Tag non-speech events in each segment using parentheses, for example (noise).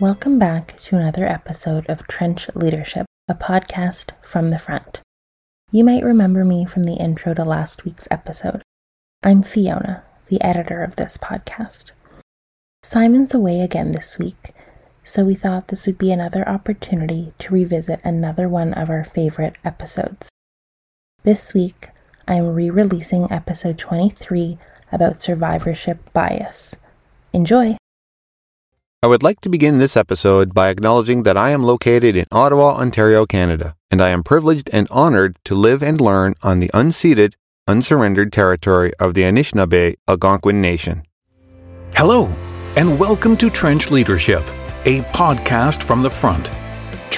Welcome back to another episode of Trench Leadership, a podcast from the front. You might remember me from the intro to last week's episode. I'm Fiona, the editor of this podcast. Simon's away again this week, so we thought this would be another opportunity to revisit another one of our favorite episodes. This week, I'm re releasing episode 23 about survivorship bias. Enjoy! I would like to begin this episode by acknowledging that I am located in Ottawa, Ontario, Canada, and I am privileged and honored to live and learn on the unceded, unsurrendered territory of the Anishinaabe Algonquin Nation. Hello, and welcome to Trench Leadership, a podcast from the front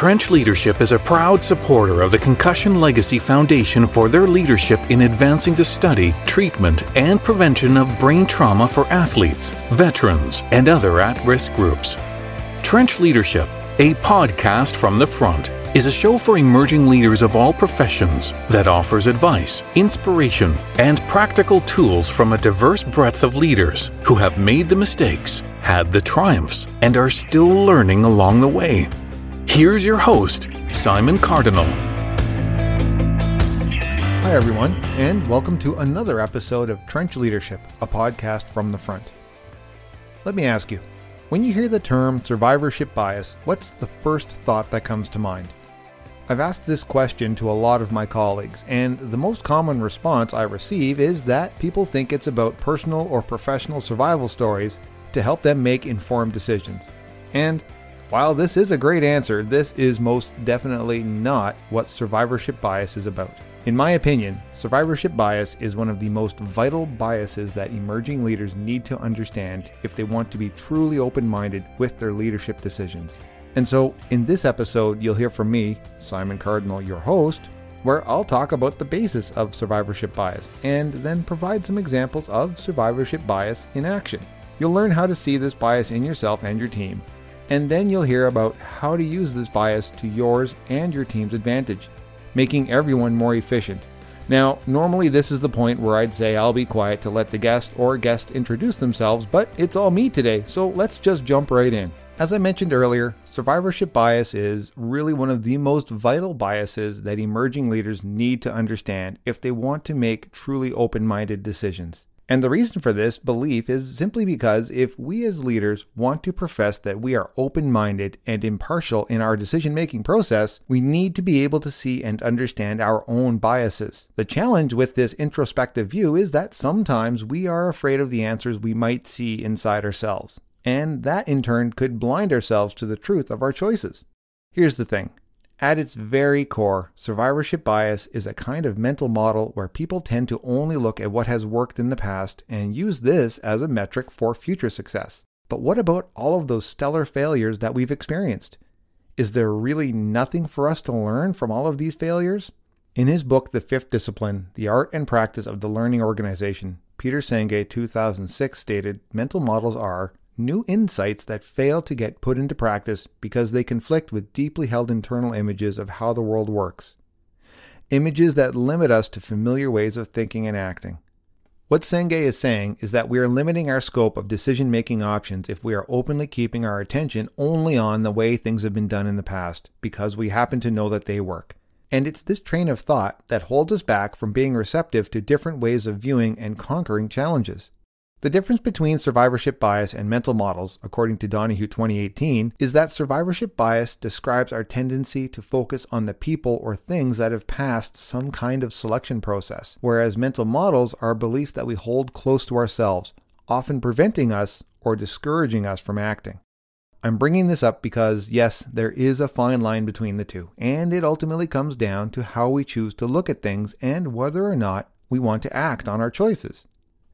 Trench Leadership is a proud supporter of the Concussion Legacy Foundation for their leadership in advancing the study, treatment, and prevention of brain trauma for athletes, veterans, and other at risk groups. Trench Leadership, a podcast from the front, is a show for emerging leaders of all professions that offers advice, inspiration, and practical tools from a diverse breadth of leaders who have made the mistakes, had the triumphs, and are still learning along the way. Here's your host, Simon Cardinal. Hi, everyone, and welcome to another episode of Trench Leadership, a podcast from the front. Let me ask you when you hear the term survivorship bias, what's the first thought that comes to mind? I've asked this question to a lot of my colleagues, and the most common response I receive is that people think it's about personal or professional survival stories to help them make informed decisions. And while this is a great answer, this is most definitely not what survivorship bias is about. In my opinion, survivorship bias is one of the most vital biases that emerging leaders need to understand if they want to be truly open minded with their leadership decisions. And so, in this episode, you'll hear from me, Simon Cardinal, your host, where I'll talk about the basis of survivorship bias and then provide some examples of survivorship bias in action. You'll learn how to see this bias in yourself and your team and then you'll hear about how to use this bias to yours and your team's advantage, making everyone more efficient. Now, normally this is the point where I'd say I'll be quiet to let the guest or guest introduce themselves, but it's all me today, so let's just jump right in. As I mentioned earlier, survivorship bias is really one of the most vital biases that emerging leaders need to understand if they want to make truly open minded decisions. And the reason for this belief is simply because if we as leaders want to profess that we are open minded and impartial in our decision making process, we need to be able to see and understand our own biases. The challenge with this introspective view is that sometimes we are afraid of the answers we might see inside ourselves. And that in turn could blind ourselves to the truth of our choices. Here's the thing at its very core, survivorship bias is a kind of mental model where people tend to only look at what has worked in the past and use this as a metric for future success. But what about all of those stellar failures that we've experienced? Is there really nothing for us to learn from all of these failures? In his book, The Fifth Discipline The Art and Practice of the Learning Organization, Peter Senge 2006 stated mental models are new insights that fail to get put into practice because they conflict with deeply held internal images of how the world works. Images that limit us to familiar ways of thinking and acting. What Senge is saying is that we are limiting our scope of decision making options if we are openly keeping our attention only on the way things have been done in the past because we happen to know that they work. And it's this train of thought that holds us back from being receptive to different ways of viewing and conquering challenges. The difference between survivorship bias and mental models, according to Donahue 2018, is that survivorship bias describes our tendency to focus on the people or things that have passed some kind of selection process, whereas mental models are beliefs that we hold close to ourselves, often preventing us or discouraging us from acting. I'm bringing this up because, yes, there is a fine line between the two, and it ultimately comes down to how we choose to look at things and whether or not we want to act on our choices.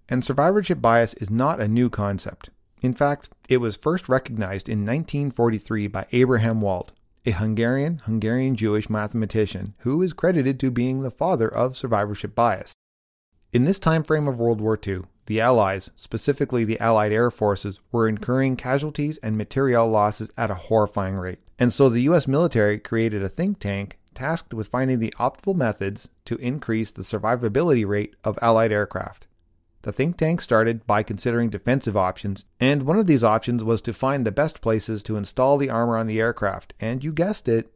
And survivorship bias is not a new concept. In fact, it was first recognized in 1943 by Abraham Wald, a Hungarian Hungarian Jewish mathematician who is credited to being the father of survivorship bias. In this time frame of World War II, the Allies, specifically the Allied air forces, were incurring casualties and material losses at a horrifying rate. And so the US military created a think tank tasked with finding the optimal methods to increase the survivability rate of Allied aircraft. The think tank started by considering defensive options, and one of these options was to find the best places to install the armor on the aircraft, and you guessed it,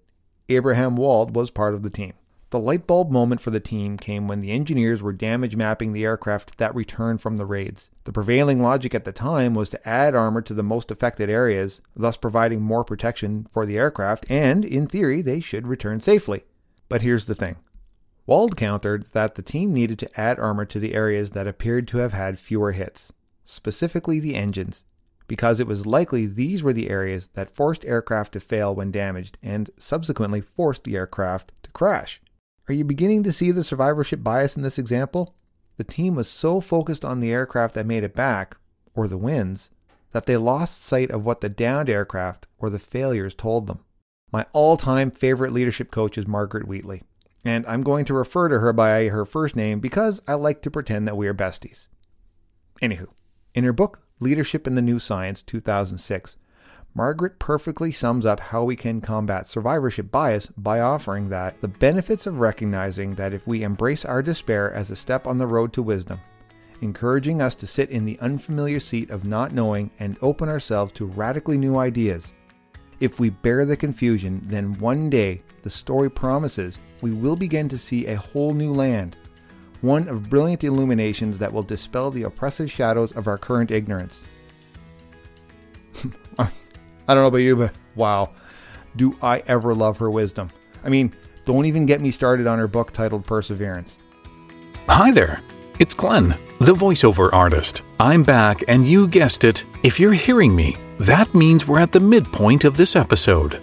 Abraham Wald was part of the team. The light bulb moment for the team came when the engineers were damage mapping the aircraft that returned from the raids. The prevailing logic at the time was to add armor to the most affected areas, thus providing more protection for the aircraft, and in theory, they should return safely. But here's the thing Wald countered that the team needed to add armor to the areas that appeared to have had fewer hits, specifically the engines, because it was likely these were the areas that forced aircraft to fail when damaged and subsequently forced the aircraft to crash. Are you beginning to see the survivorship bias in this example? The team was so focused on the aircraft that made it back, or the wins, that they lost sight of what the downed aircraft or the failures told them. My all time favorite leadership coach is Margaret Wheatley, and I'm going to refer to her by her first name because I like to pretend that we are besties. Anywho, in her book Leadership in the New Science 2006, Margaret perfectly sums up how we can combat survivorship bias by offering that the benefits of recognizing that if we embrace our despair as a step on the road to wisdom, encouraging us to sit in the unfamiliar seat of not knowing and open ourselves to radically new ideas. If we bear the confusion, then one day, the story promises, we will begin to see a whole new land, one of brilliant illuminations that will dispel the oppressive shadows of our current ignorance. (laughs) I don't know about you, but wow, do I ever love her wisdom. I mean, don't even get me started on her book titled Perseverance. Hi there, it's Glenn, the voiceover artist. I'm back, and you guessed it. If you're hearing me, that means we're at the midpoint of this episode.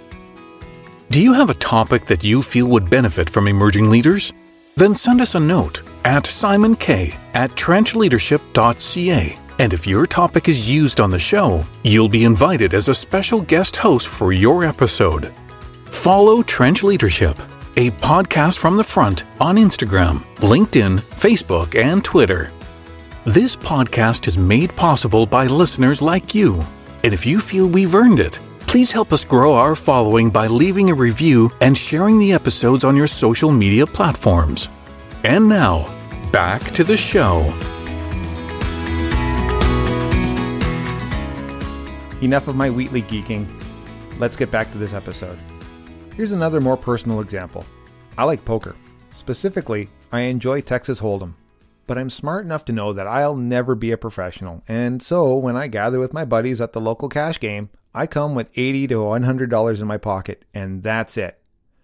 Do you have a topic that you feel would benefit from emerging leaders? Then send us a note at simonk at trenchleadership.ca and if your topic is used on the show, you'll be invited as a special guest host for your episode. Follow Trench Leadership, a podcast from the front on Instagram, LinkedIn, Facebook, and Twitter. This podcast is made possible by listeners like you. And if you feel we've earned it, please help us grow our following by leaving a review and sharing the episodes on your social media platforms. And now, back to the show. Enough of my Wheatley geeking. Let's get back to this episode. Here's another more personal example. I like poker. Specifically, I enjoy Texas Hold'em. But I'm smart enough to know that I'll never be a professional, and so when I gather with my buddies at the local cash game, I come with 80 to $100 in my pocket, and that's it.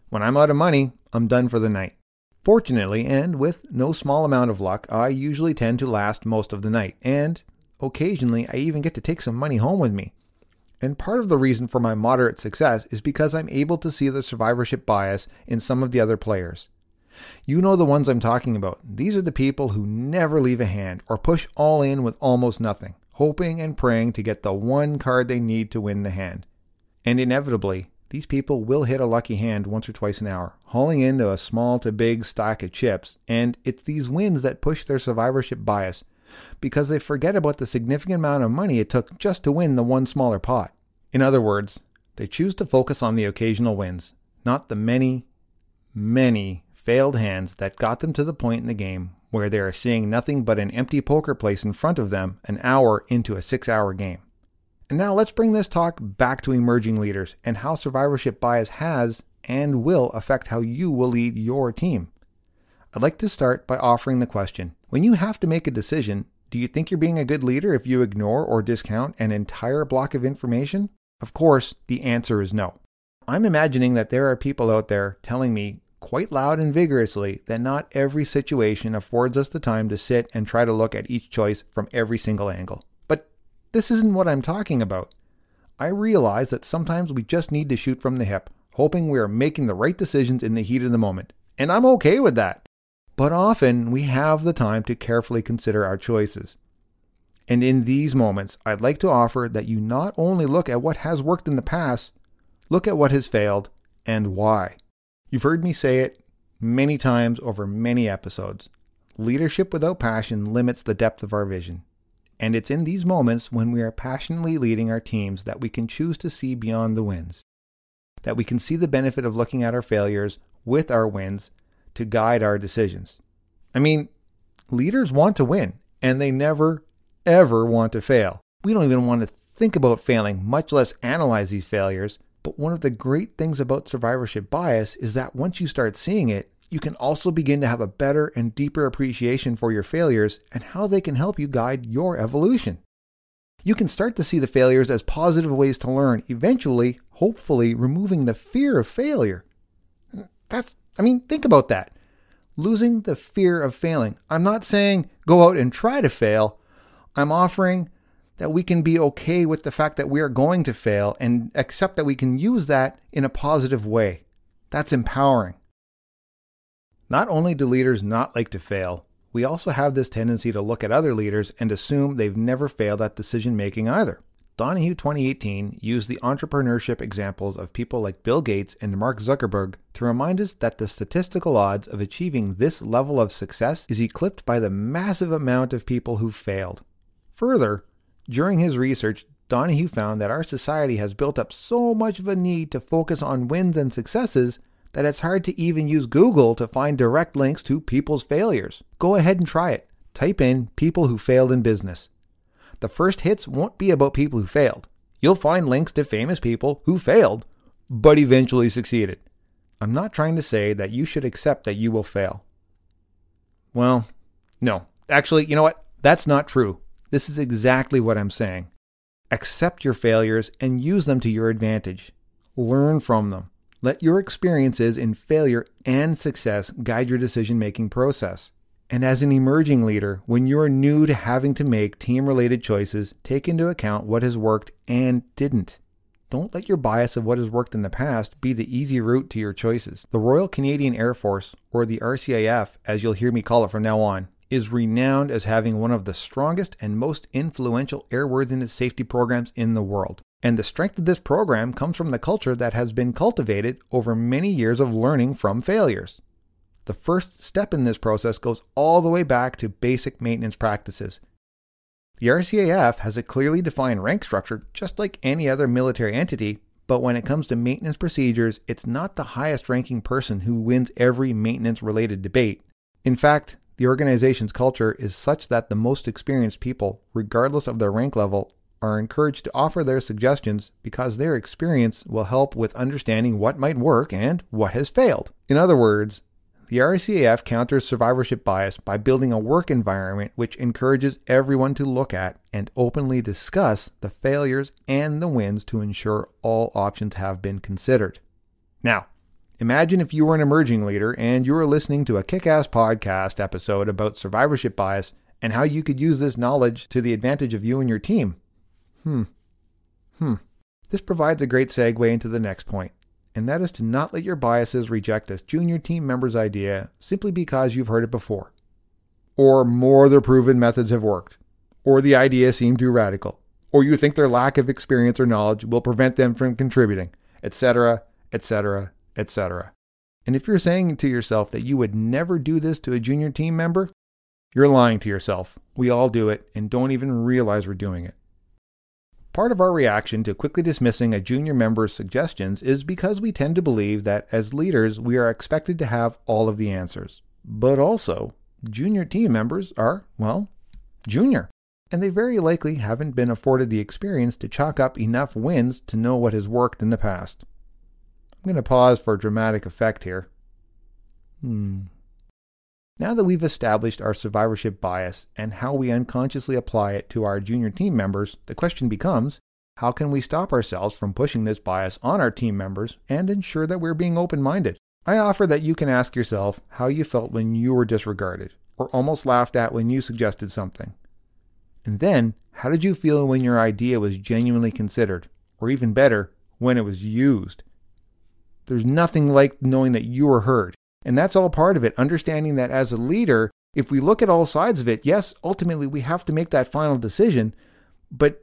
When I'm out of money, I'm done for the night. Fortunately, and with no small amount of luck, I usually tend to last most of the night, and occasionally I even get to take some money home with me. And part of the reason for my moderate success is because I'm able to see the survivorship bias in some of the other players. You know the ones I'm talking about. These are the people who never leave a hand or push all in with almost nothing, hoping and praying to get the one card they need to win the hand. And inevitably, these people will hit a lucky hand once or twice an hour, hauling into a small to big stack of chips, and it's these wins that push their survivorship bias because they forget about the significant amount of money it took just to win the one smaller pot. In other words, they choose to focus on the occasional wins, not the many, many failed hands that got them to the point in the game where they are seeing nothing but an empty poker place in front of them an hour into a six hour game. And now let's bring this talk back to emerging leaders and how survivorship bias has and will affect how you will lead your team. I'd like to start by offering the question When you have to make a decision, do you think you're being a good leader if you ignore or discount an entire block of information? Of course, the answer is no. I'm imagining that there are people out there telling me quite loud and vigorously that not every situation affords us the time to sit and try to look at each choice from every single angle. But this isn't what I'm talking about. I realize that sometimes we just need to shoot from the hip, hoping we are making the right decisions in the heat of the moment. And I'm okay with that. But often we have the time to carefully consider our choices. And in these moments, I'd like to offer that you not only look at what has worked in the past, look at what has failed and why. You've heard me say it many times over many episodes. Leadership without passion limits the depth of our vision. And it's in these moments when we are passionately leading our teams that we can choose to see beyond the wins, that we can see the benefit of looking at our failures with our wins to guide our decisions. I mean, leaders want to win, and they never, ever want to fail. We don't even want to think about failing, much less analyze these failures. But one of the great things about survivorship bias is that once you start seeing it, you can also begin to have a better and deeper appreciation for your failures and how they can help you guide your evolution. You can start to see the failures as positive ways to learn, eventually, hopefully, removing the fear of failure. That's, I mean, think about that. Losing the fear of failing. I'm not saying go out and try to fail. I'm offering that we can be okay with the fact that we are going to fail and accept that we can use that in a positive way. That's empowering. Not only do leaders not like to fail, we also have this tendency to look at other leaders and assume they've never failed at decision making either. Donahue 2018 used the entrepreneurship examples of people like Bill Gates and Mark Zuckerberg to remind us that the statistical odds of achieving this level of success is eclipsed by the massive amount of people who've failed. Further, during his research, Donahue found that our society has built up so much of a need to focus on wins and successes that it's hard to even use Google to find direct links to people's failures. Go ahead and try it. Type in people who failed in business. The first hits won't be about people who failed. You'll find links to famous people who failed, but eventually succeeded. I'm not trying to say that you should accept that you will fail. Well, no. Actually, you know what? That's not true. This is exactly what I'm saying. Accept your failures and use them to your advantage. Learn from them. Let your experiences in failure and success guide your decision making process. And as an emerging leader, when you're new to having to make team related choices, take into account what has worked and didn't. Don't let your bias of what has worked in the past be the easy route to your choices. The Royal Canadian Air Force, or the RCAF, as you'll hear me call it from now on, is renowned as having one of the strongest and most influential airworthiness safety programs in the world. And the strength of this program comes from the culture that has been cultivated over many years of learning from failures. The first step in this process goes all the way back to basic maintenance practices. The RCAF has a clearly defined rank structure just like any other military entity, but when it comes to maintenance procedures, it's not the highest ranking person who wins every maintenance related debate. In fact, the organization's culture is such that the most experienced people, regardless of their rank level, are encouraged to offer their suggestions because their experience will help with understanding what might work and what has failed. In other words, the RCAF counters survivorship bias by building a work environment which encourages everyone to look at and openly discuss the failures and the wins to ensure all options have been considered. Now, imagine if you were an emerging leader and you were listening to a kick ass podcast episode about survivorship bias and how you could use this knowledge to the advantage of you and your team. Hmm. Hmm. This provides a great segue into the next point, and that is to not let your biases reject this junior team member's idea simply because you've heard it before. Or more their proven methods have worked. Or the idea seemed too radical. Or you think their lack of experience or knowledge will prevent them from contributing, etc., etc., etc. And if you're saying to yourself that you would never do this to a junior team member, you're lying to yourself. We all do it and don't even realize we're doing it. Part of our reaction to quickly dismissing a junior member's suggestions is because we tend to believe that as leaders we are expected to have all of the answers. But also, junior team members are, well, junior, and they very likely haven't been afforded the experience to chalk up enough wins to know what has worked in the past. I'm going to pause for dramatic effect here. Hmm. Now that we've established our survivorship bias and how we unconsciously apply it to our junior team members, the question becomes how can we stop ourselves from pushing this bias on our team members and ensure that we're being open minded? I offer that you can ask yourself how you felt when you were disregarded or almost laughed at when you suggested something. And then, how did you feel when your idea was genuinely considered, or even better, when it was used? There's nothing like knowing that you were heard and that's all part of it. Understanding that as a leader, if we look at all sides of it, yes, ultimately we have to make that final decision. But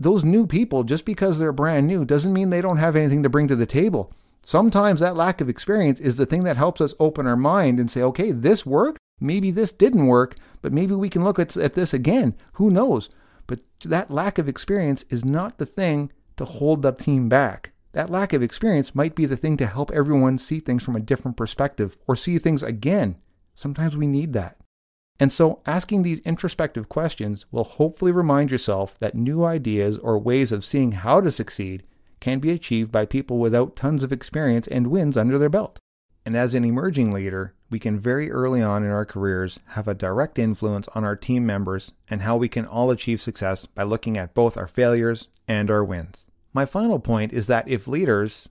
those new people, just because they're brand new, doesn't mean they don't have anything to bring to the table. Sometimes that lack of experience is the thing that helps us open our mind and say, okay, this worked. Maybe this didn't work, but maybe we can look at, at this again. Who knows? But that lack of experience is not the thing to hold the team back. That lack of experience might be the thing to help everyone see things from a different perspective or see things again. Sometimes we need that. And so, asking these introspective questions will hopefully remind yourself that new ideas or ways of seeing how to succeed can be achieved by people without tons of experience and wins under their belt. And as an emerging leader, we can very early on in our careers have a direct influence on our team members and how we can all achieve success by looking at both our failures and our wins. My final point is that if leaders,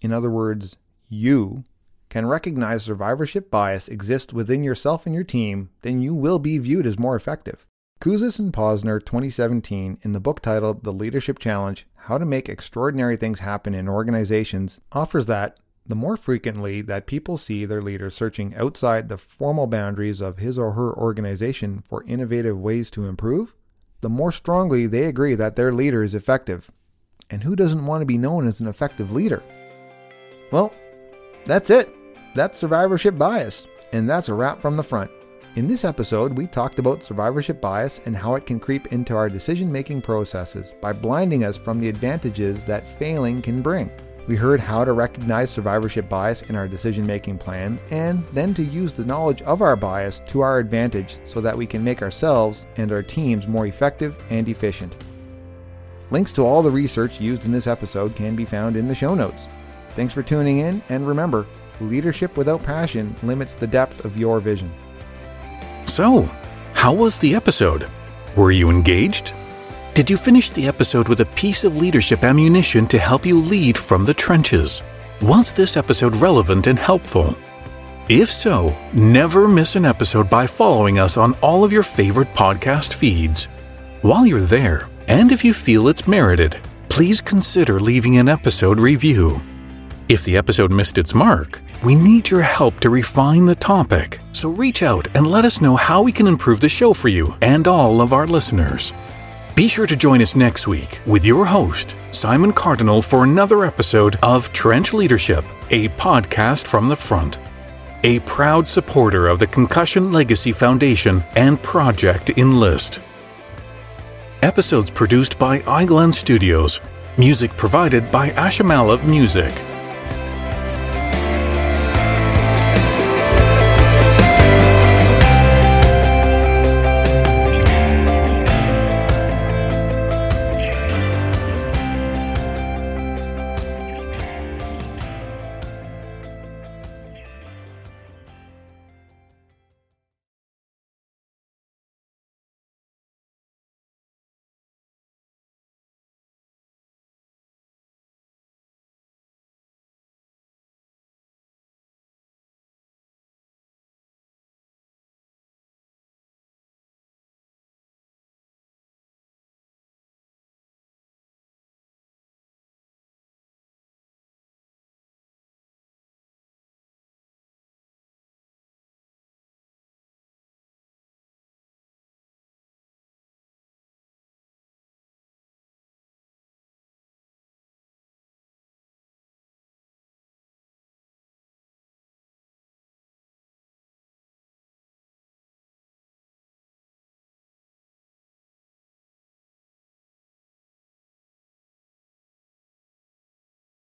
in other words, you, can recognize survivorship bias exists within yourself and your team, then you will be viewed as more effective. Kouzes and Posner 2017, in the book titled The Leadership Challenge How to Make Extraordinary Things Happen in Organizations, offers that the more frequently that people see their leader searching outside the formal boundaries of his or her organization for innovative ways to improve, the more strongly they agree that their leader is effective. And who doesn't want to be known as an effective leader? Well, that's it. That's survivorship bias, and that's a wrap from the front. In this episode, we talked about survivorship bias and how it can creep into our decision making processes by blinding us from the advantages that failing can bring. We heard how to recognize survivorship bias in our decision making plan and then to use the knowledge of our bias to our advantage so that we can make ourselves and our teams more effective and efficient. Links to all the research used in this episode can be found in the show notes. Thanks for tuning in, and remember, leadership without passion limits the depth of your vision. So, how was the episode? Were you engaged? Did you finish the episode with a piece of leadership ammunition to help you lead from the trenches? Was this episode relevant and helpful? If so, never miss an episode by following us on all of your favorite podcast feeds. While you're there, and if you feel it's merited, please consider leaving an episode review. If the episode missed its mark, we need your help to refine the topic, so reach out and let us know how we can improve the show for you and all of our listeners. Be sure to join us next week with your host, Simon Cardinal, for another episode of Trench Leadership, a podcast from the front. A proud supporter of the Concussion Legacy Foundation and Project Enlist. Episodes produced by iGlen Studios. Music provided by Ashamaluev Music.